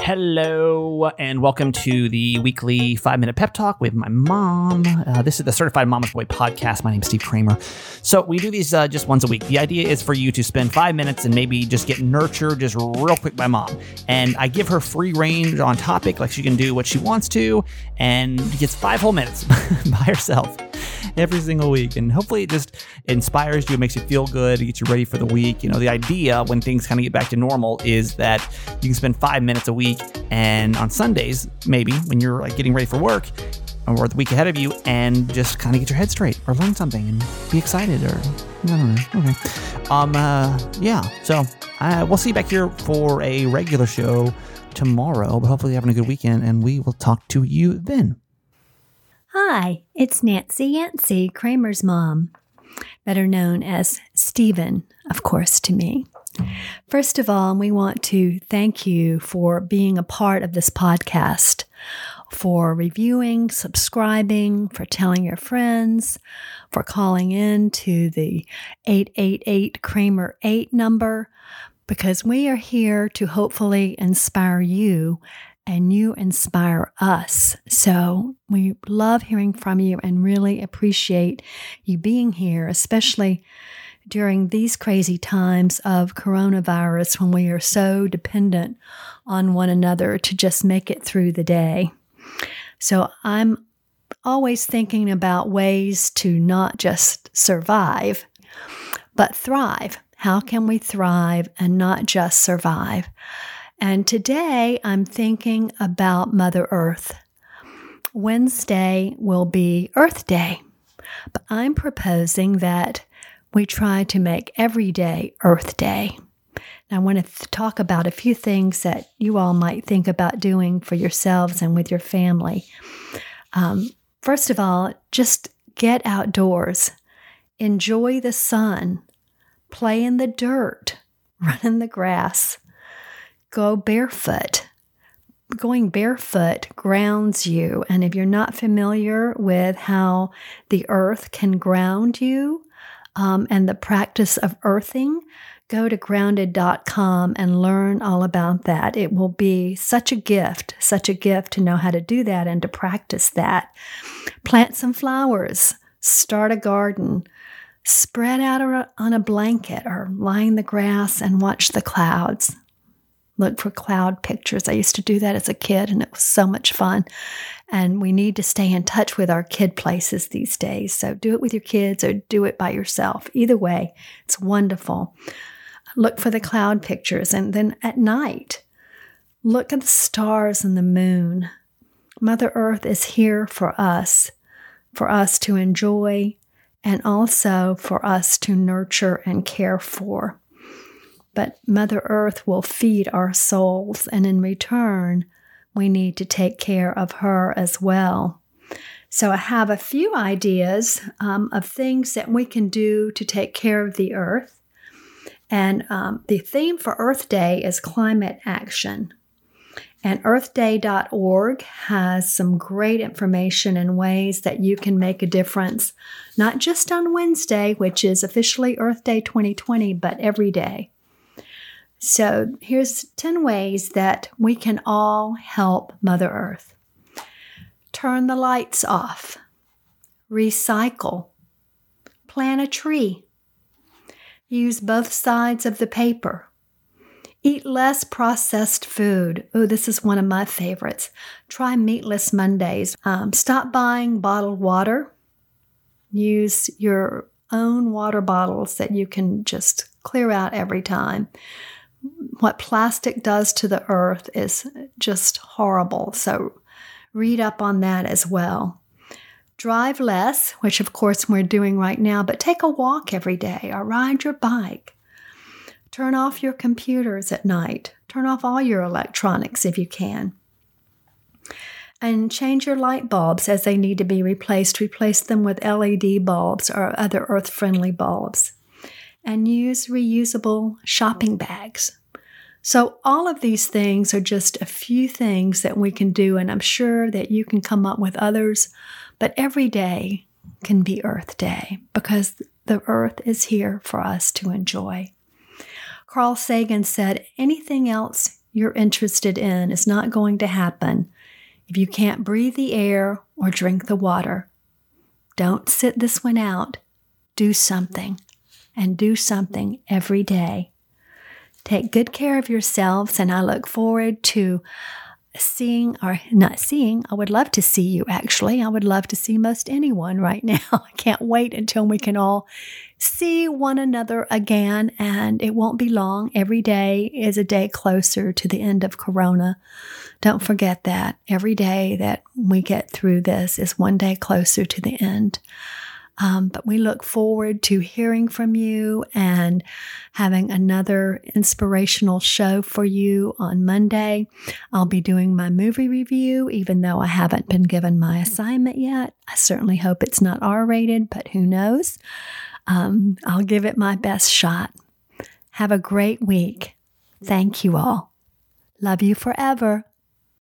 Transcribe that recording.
Hello, and welcome to the weekly five minute pep talk with my mom. Uh, this is the Certified Mama's Boy podcast. My name is Steve Kramer. So, we do these uh, just once a week. The idea is for you to spend five minutes and maybe just get nurtured just real quick by mom. And I give her free range on topic, like she can do what she wants to, and gets five whole minutes by herself every single week. And hopefully, it just inspires you, makes you feel good, gets you ready for the week. You know, the idea when things kind of get back to normal is that you can spend five minutes a week and on Sundays, maybe when you're like getting ready for work or the week ahead of you, and just kind of get your head straight or learn something and be excited or I don't know. Okay. Um. Uh. Yeah. So uh, we'll see you back here for a regular show tomorrow, but hopefully you're having a good weekend, and we will talk to you then. Hi, it's Nancy Yancy, Kramer's mom, better known as Stephen, of course, to me. First of all, we want to thank you for being a part of this podcast, for reviewing, subscribing, for telling your friends, for calling in to the 888 Kramer 8 number, because we are here to hopefully inspire you and you inspire us. So we love hearing from you and really appreciate you being here, especially during these crazy times of coronavirus when we are so dependent on one another to just make it through the day. So I'm always thinking about ways to not just survive, but thrive. How can we thrive and not just survive? And today I'm thinking about Mother Earth. Wednesday will be Earth Day, but I'm proposing that we try to make every day Earth Day. I want to talk about a few things that you all might think about doing for yourselves and with your family. Um, first of all, just get outdoors, enjoy the sun, play in the dirt, run in the grass, go barefoot. Going barefoot grounds you. And if you're not familiar with how the earth can ground you, um, and the practice of earthing, go to grounded.com and learn all about that. It will be such a gift, such a gift to know how to do that and to practice that. Plant some flowers, start a garden, spread out on a blanket or lie in the grass and watch the clouds. Look for cloud pictures. I used to do that as a kid and it was so much fun. And we need to stay in touch with our kid places these days. So do it with your kids or do it by yourself. Either way, it's wonderful. Look for the cloud pictures. And then at night, look at the stars and the moon. Mother Earth is here for us, for us to enjoy, and also for us to nurture and care for. But Mother Earth will feed our souls, and in return, we need to take care of her as well. So, I have a few ideas um, of things that we can do to take care of the earth. And um, the theme for Earth Day is climate action. And earthday.org has some great information and ways that you can make a difference, not just on Wednesday, which is officially Earth Day 2020, but every day. So here's 10 ways that we can all help Mother Earth. Turn the lights off. Recycle. Plant a tree. Use both sides of the paper. Eat less processed food. Oh, this is one of my favorites. Try meatless Mondays. Um, stop buying bottled water. Use your own water bottles that you can just clear out every time what plastic does to the earth is just horrible. So read up on that as well. Drive less, which of course we're doing right now, but take a walk every day or ride your bike. Turn off your computers at night. Turn off all your electronics if you can. And change your light bulbs as they need to be replaced. Replace them with LED bulbs or other earth friendly bulbs. And use reusable shopping bags. So, all of these things are just a few things that we can do, and I'm sure that you can come up with others, but every day can be Earth Day because the earth is here for us to enjoy. Carl Sagan said, anything else you're interested in is not going to happen if you can't breathe the air or drink the water. Don't sit this one out. Do something and do something every day. Take good care of yourselves, and I look forward to seeing or not seeing. I would love to see you actually. I would love to see most anyone right now. I can't wait until we can all see one another again, and it won't be long. Every day is a day closer to the end of Corona. Don't forget that. Every day that we get through this is one day closer to the end. Um, but we look forward to hearing from you and having another inspirational show for you on Monday. I'll be doing my movie review, even though I haven't been given my assignment yet. I certainly hope it's not R rated, but who knows? Um, I'll give it my best shot. Have a great week. Thank you all. Love you forever.